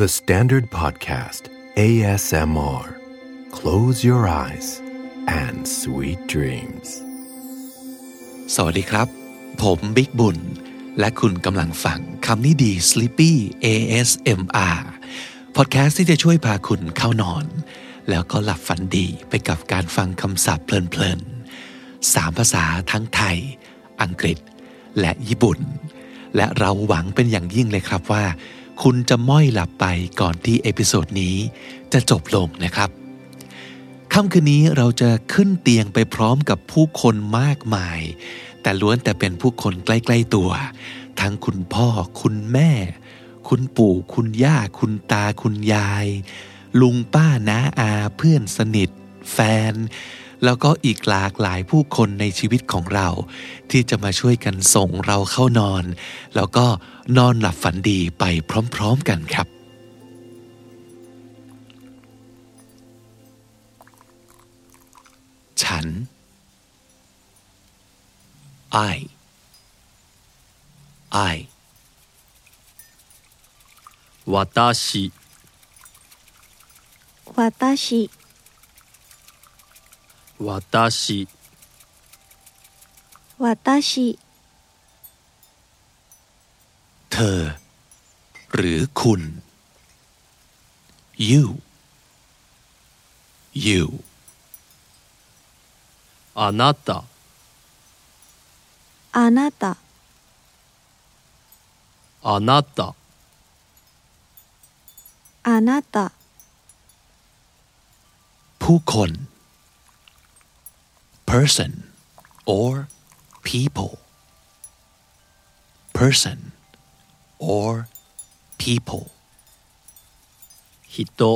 The Standard Podcast ASMR Close your eyes and sweet dreams สวัสดีครับ ผมบิ๊กบุญ และคุณกำลังฟังคำนี้ดี Sleepy ASMR พอดแคสต์ที่จะช่วยพาคุณเข้านอน แล้วก็หลับฝันดีไปกับการฟังคำศัพท์เพลินๆสามภาษาทั้งไทย อังกฤษ และญี่ปุ่น และเราหวังเป็นอย่างยิ่งเลยครับว่า คุณจะม้อยหลับไปก่อนที่เอพิโซดนี้จะจบลงนะครับค่ำคืนนี้เราจะขึ้นเตียงไปพร้อมกับผู้คนมากมาย แต่ล้วนแต่เป็นผู้คนใกล้ ๆตัว ทั้งคุณพ่อ คุณแม่ คุณปู่ คุณย่า คุณตา คุณยาย ลุงป้าน้าอาเพื่อนสนิท แฟน แล้วก็อีกหลากหลายผู้คนในชีวิตของเรา ที่จะมาช่วยกันส่งเราเข้านอน แล้วก็นอนหลับฝันดีไปพร้อมๆกันครับ ฉัน I I 私私私私 เธอ หรือคุณ you you あなたあなたあなたあなた ผู้คน person or people person or people 人人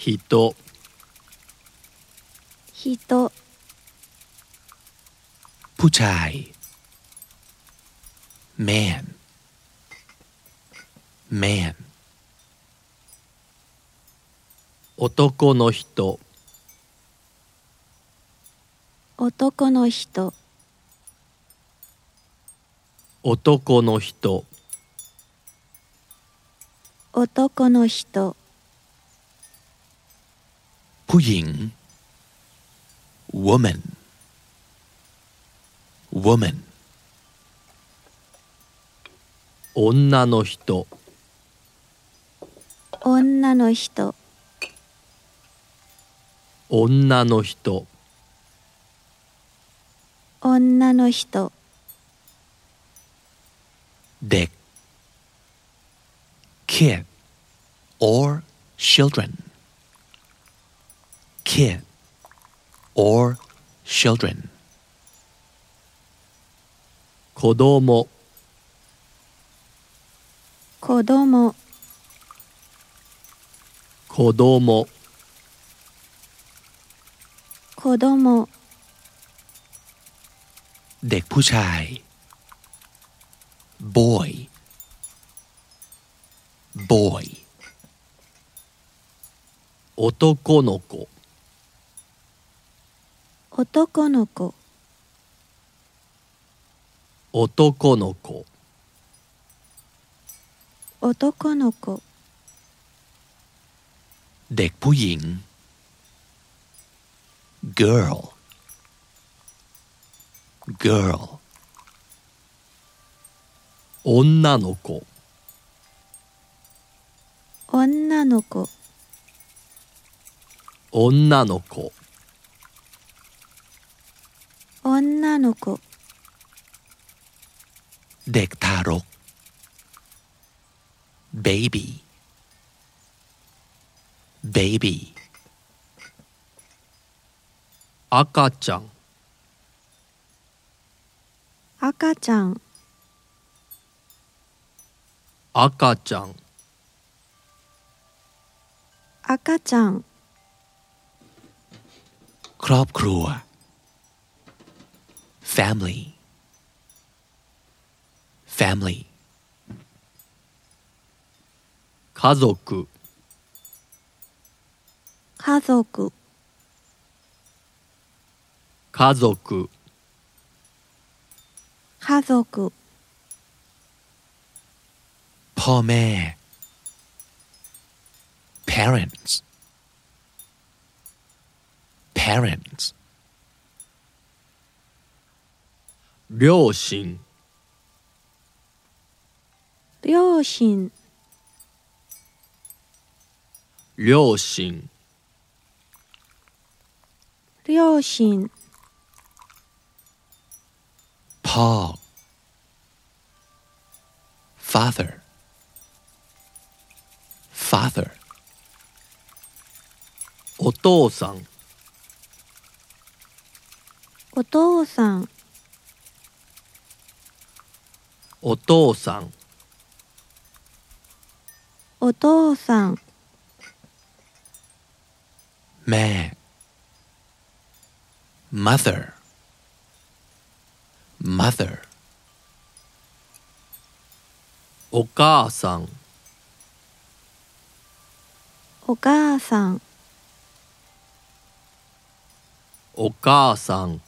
人人 ผู้ชาย man man 男の人男の人男の人男の人 ผู้หญิง woman woman 女の人女の人 女の人女の人で kid or children kid or children 子供子供子供子供 เด็กผู้ชาย boy boy 男の子男の子男の子男の子 เด็กผู้หญิง girl girl 女の子女の子女の子女の子 เด็กทารก baby baby 赤ちゃん赤ちゃん赤ちゃん赤ちゃん ครอบครัว family family 家族家族 家族家族 พ่อแม่ parents parents 両親両親両親両親 Call Father Father お父さんお父さんお父さんお父さん Mother mother お母さんお母さんお母さん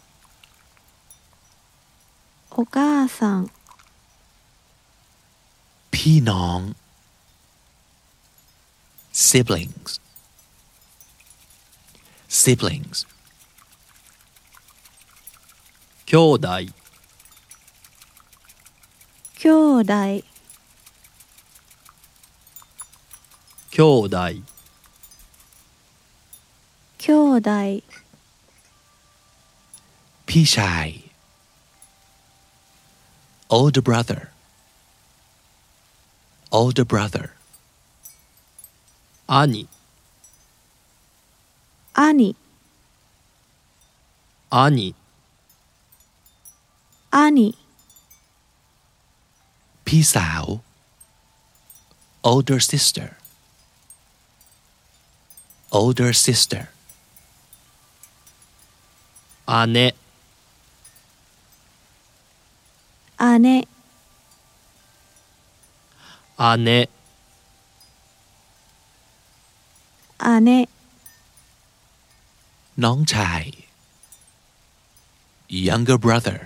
お母さん พี่น้อง siblings siblings 兄弟 兄弟兄弟兄弟 พี่ชาย older brother older brother 兄兄兄兄 พี่สาว older sister older sister 姉姉姉姉 น้องชาย younger brother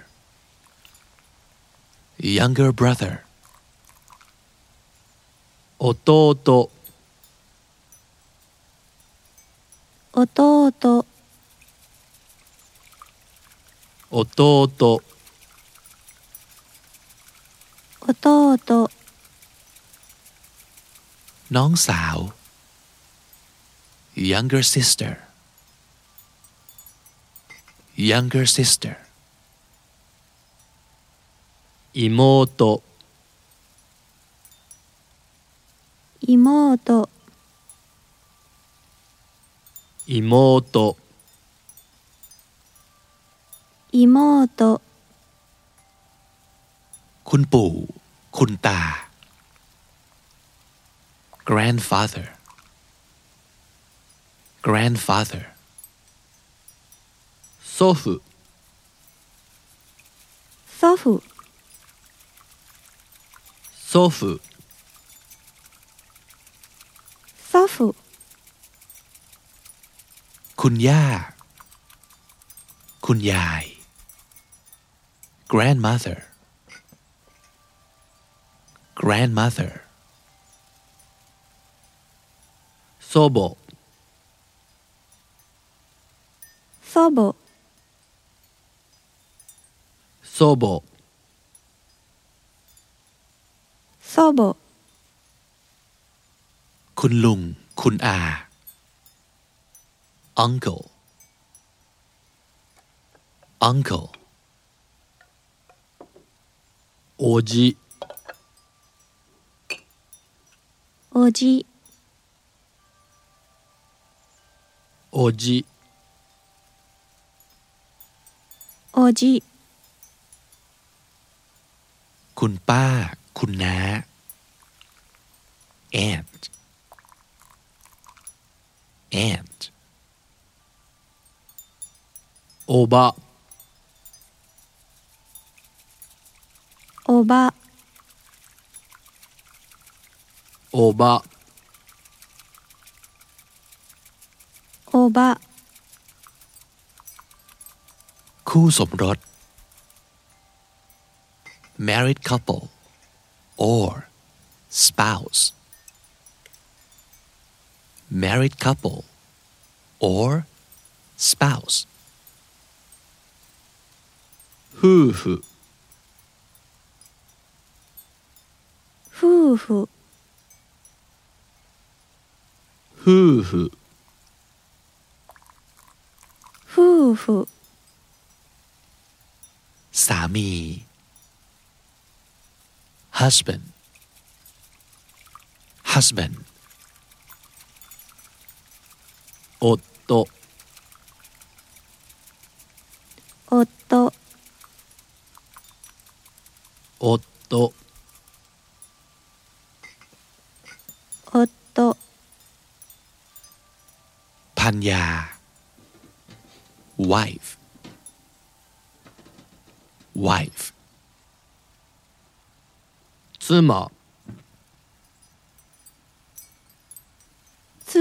younger brother 弟弟弟弟 น้องสาว younger sister younger sister 妹 妹妹妹 คุณปู่ คุณตา grandfather grandfather 祖父祖父祖父 sofu คุณย่า คุณยาย grandmother grandmother sobo sobo sobo sobo คุณลุง คุณอา uncle uncle โอจิโอจิโอจิโอจิคุณป้า คุณน้า aunt ant. Oba. Oba. Oba. Oba. คู่สมรส married couple or spouse married couple or spouse 夫婦夫婦夫婦夫婦 สามี husband husband 夫夫夫夫 พันยา wife wife 妻妻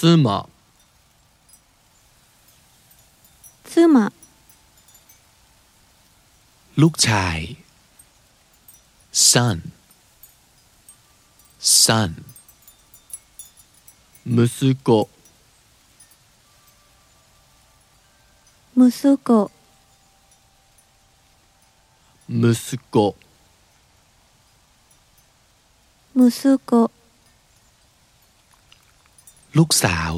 妻妻 ลูกชาย son son 息子息子息子息子 ลูกสาว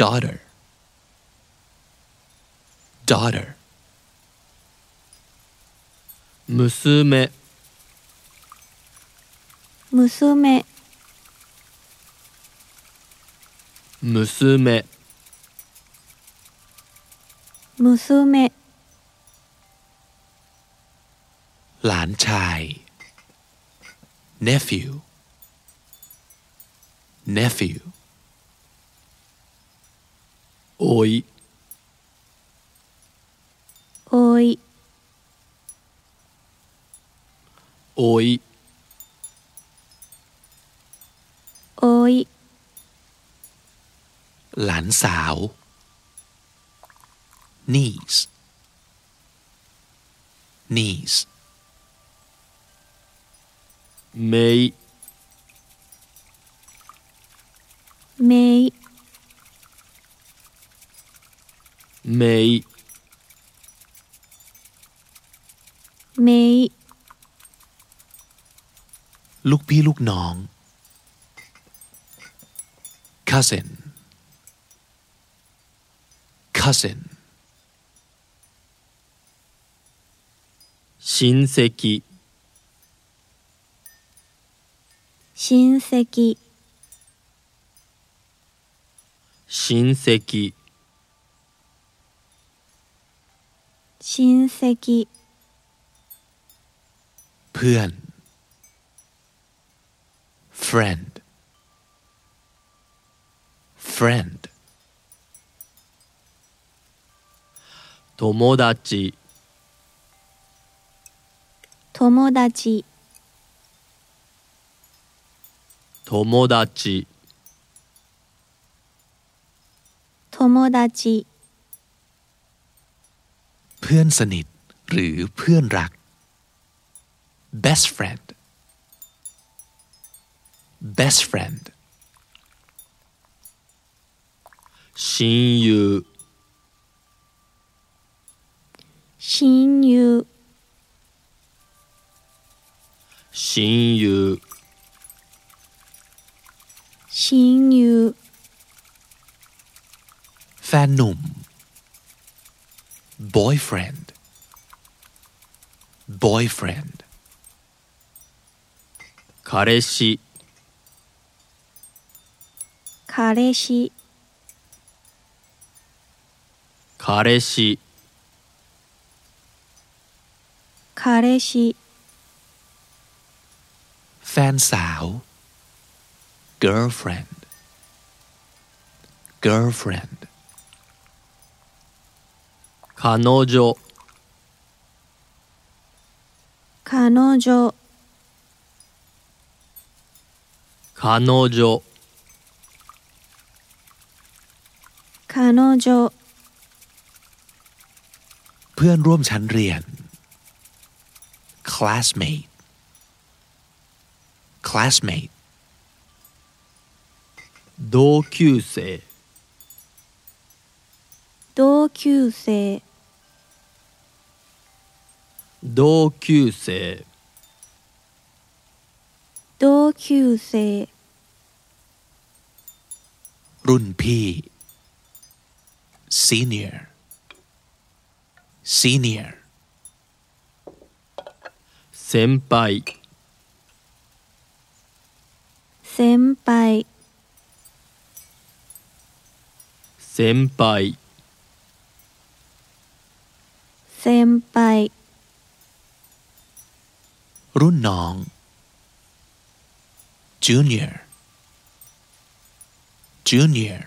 daughter daughter มุสเมมุสเมมุสเมมุสเมหลานชาย nephew nephew. Oi, Oi, Oi, Oi, lãn xảo. Niece. Niece. Mate いめい ลูกพี่ลูกน้อง cousin cousin 親戚親戚 親戚親戚 เพื่อน friend friend 友達友達友達 友達 เพื่อนสนิท หรือเพื่อนรัก best friend best friend 親友親友親友親友 แฟ นหนุ่ม boyfriend boyfriend 彼氏彼氏彼氏彼氏 แฟนสาว girlfriend girlfriend 彼女彼女彼女彼女 เพื่อนร่วมชั้นเรียน classmate classmate 同級生 同級生同級生同級生 รุ่นพี่ senior senior 先輩先輩先輩 先輩 รุ่นน้อง junior junior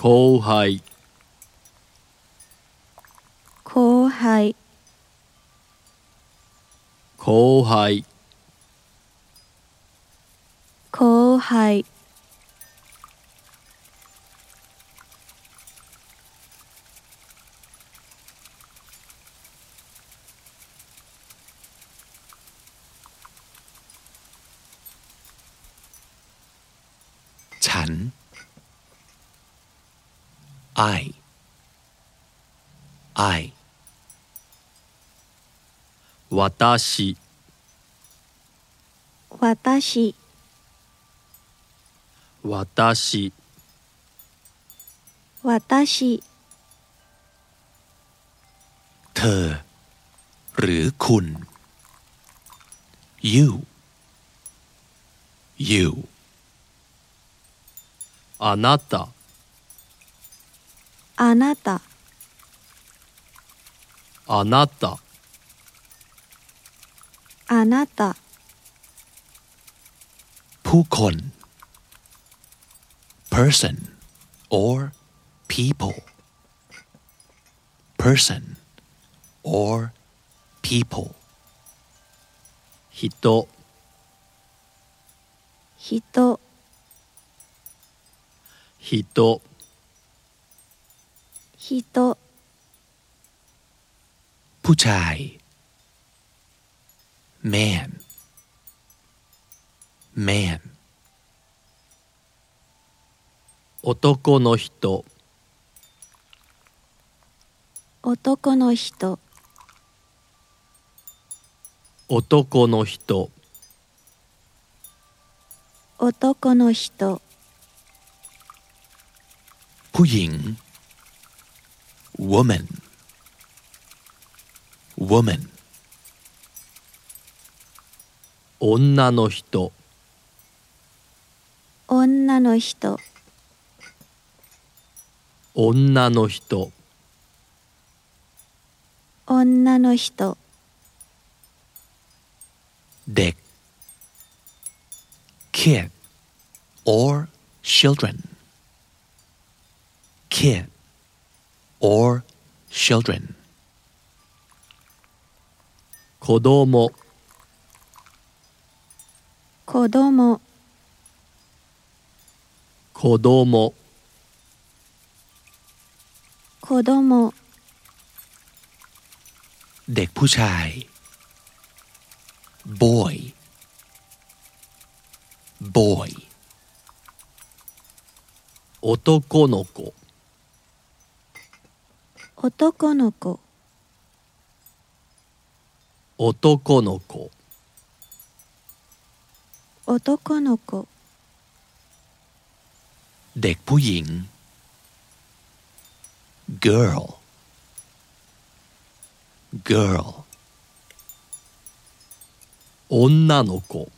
後輩後輩後輩後輩 ฉัน I I วาตาชิวาตาชิวาตาชิวาตาชิเธอ หรือคุณ you you あなたあなたあなたあなた ผู้คน person or people person or people 人人 人人 ผู้ชาย man man 男の人男の人男の人男の人 ผู้หญิง woman woman 女の人女の人女の人女の人 เด็ก kid or children kid or children 子供子供子供子供 เด็กผู้ชาย boy boy 男の子 男の子男の子男の子 เด็กผู้หญิง girl girl 女の子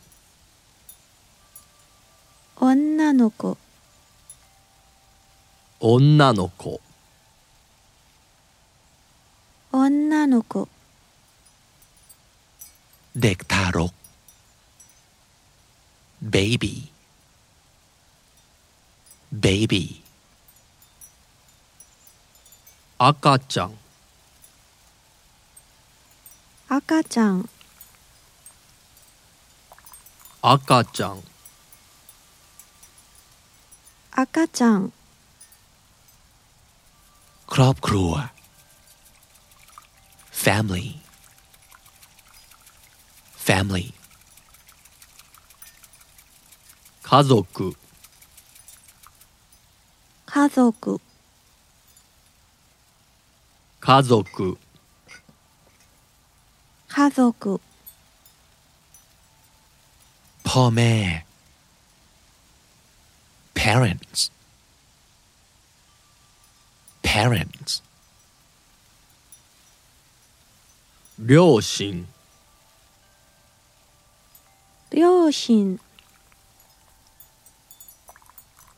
女の子女の子 女の子 เด็กทารก baby baby 赤ちゃん赤ちゃん赤ちゃん赤ちゃん ครอบครัว family family 家族家族家族家族พ่อแม่ parents parents 両親両親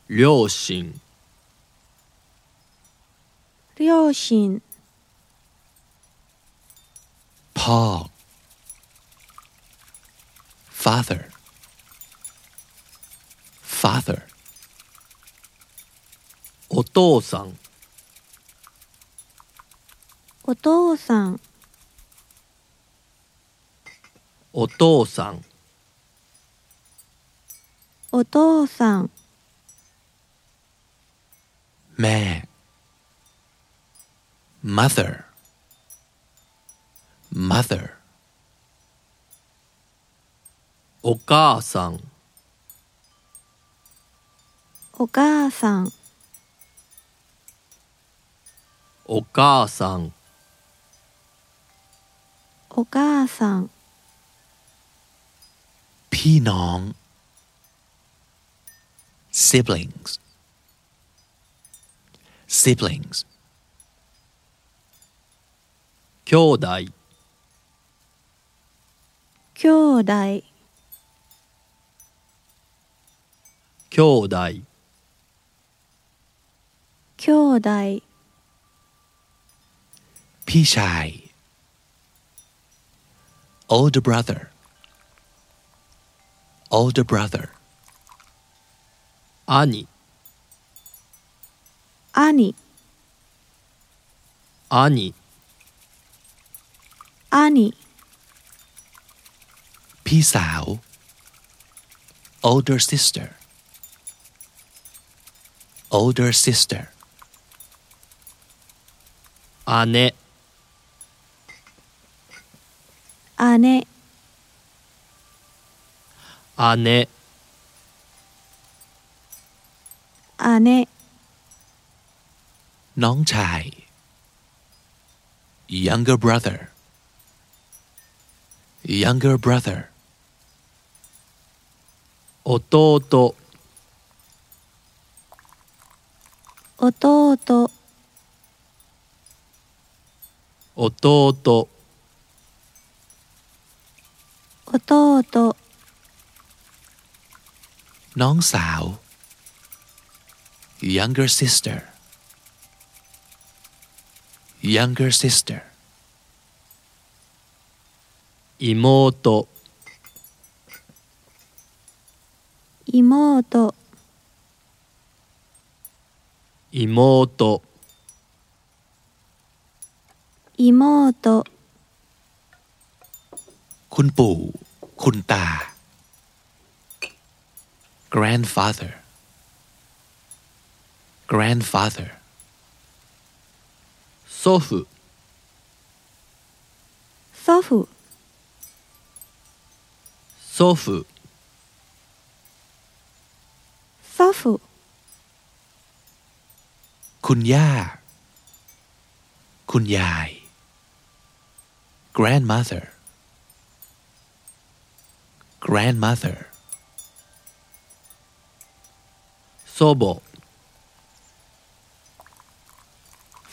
両親両親พ่อ father. Father. お父さん。お父さんお父さん。お父さん。แม่ mother. Mother. お母さん。お母さん。お母さん。お母さん พี่น้อง siblings siblings 兄弟兄弟兄弟兄弟 พี่ชาย older brother older brother. Ani. Ani. Ani. Ani. พี่สาว older sister older sister 姉姉姉姉 น้องชาย younger brother younger brother 弟弟弟弟 น้องสาว younger sister younger sister 妹妹妹妹 คุณปู่ คุณตา grandfather grandfather 祖父祖父祖父祖父 คุณย่า คุณยาย grandmother grandmother 祖母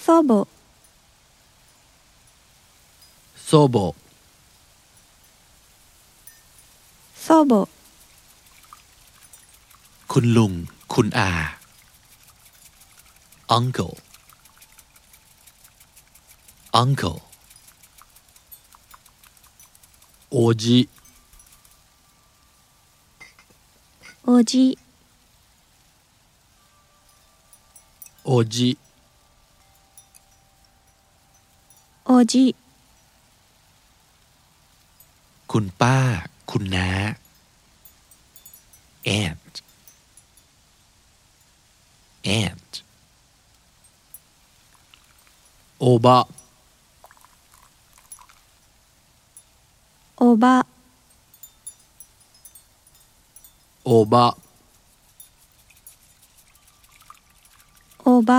祖母祖母祖母 คุณลุง คุณอา uncle uncle おじおじ おじおじ คุณป้า คุณน้า aunt aunt おば おばおばお ば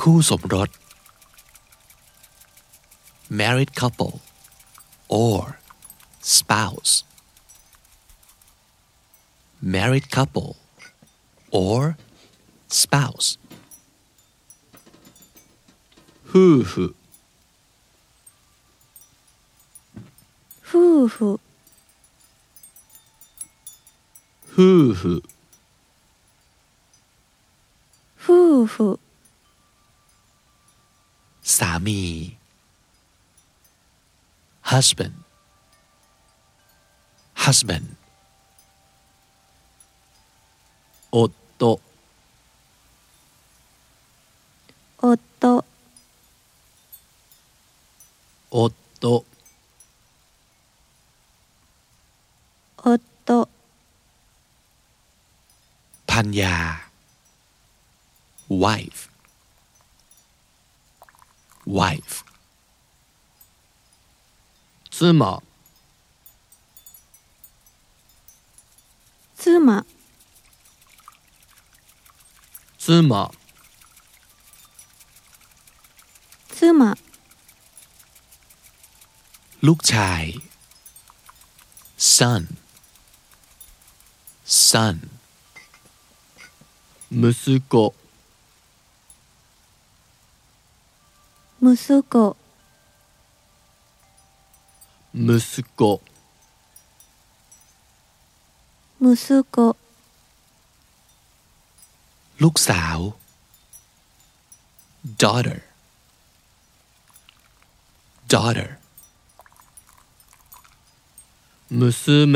คู่สมรส married couple or spouse married couple or spouse 夫婦夫婦夫婦 夫婦 สามี husband husband 夫夫夫夫 พันยา wife wife 妻妻妻妻 ลูกชาย son son 息子 息子息子息子 ลูกสาว daughter daughter 娘娘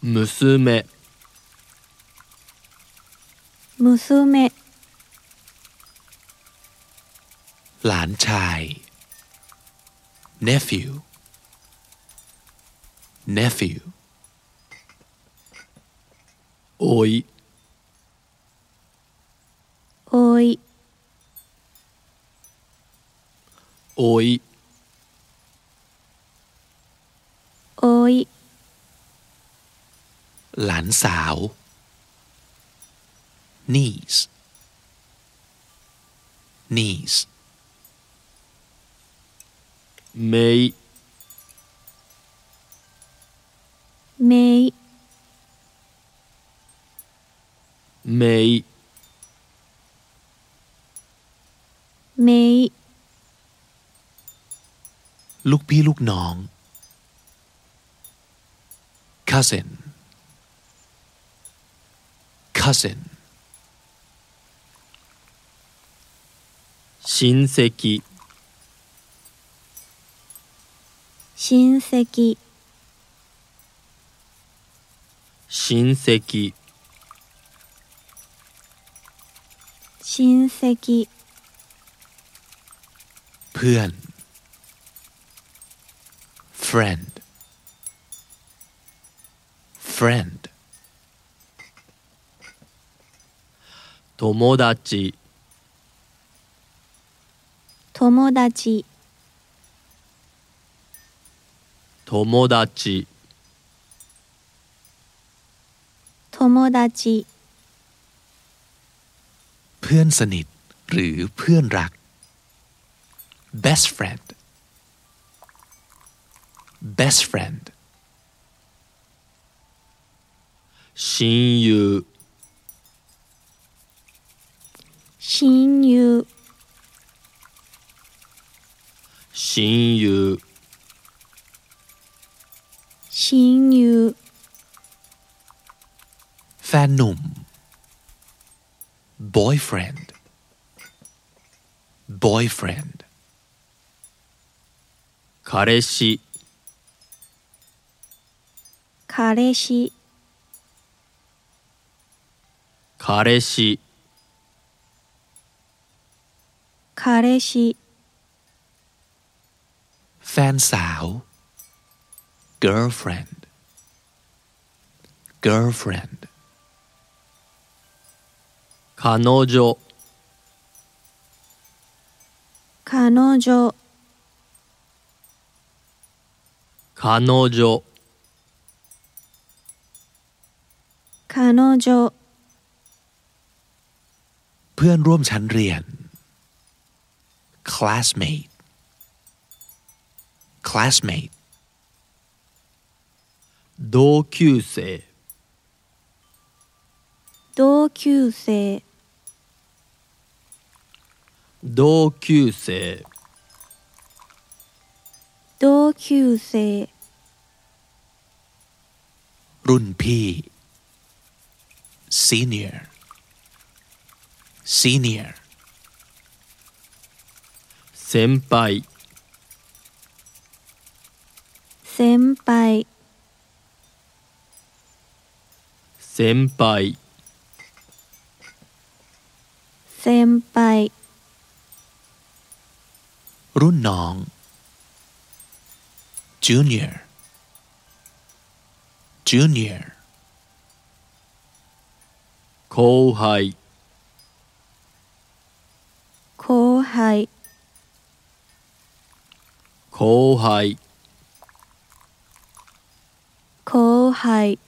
娘 Musume หลานชาย nephew nephew โอ้ยโอ้ยโอ้ยโอ้ยหลานสาว knees knees ไม่ไม่ไม่ไม่ลูกพี่ลูกน้อง cousin cousin 親戚親戚親戚親戚 เพื่อน friend friend 友達 友達友達友達 เพื่อนสนิท หรือเพื่อนรัก best friend best friend 親友親友 親友親友 แฟนหนุ่ม boyfriend boyfriend 彼氏彼氏彼氏彼氏 แฟนสาว girlfriend girlfriend 彼女彼女彼女彼女 เพื่อนร่วมชั้นเรียน classmate classmate 同級生同級生同級生同級生 รุ่นพี่ senior senior 先輩 先輩先輩先輩 รุ่นน้อง junior junior 後輩後輩後輩 後輩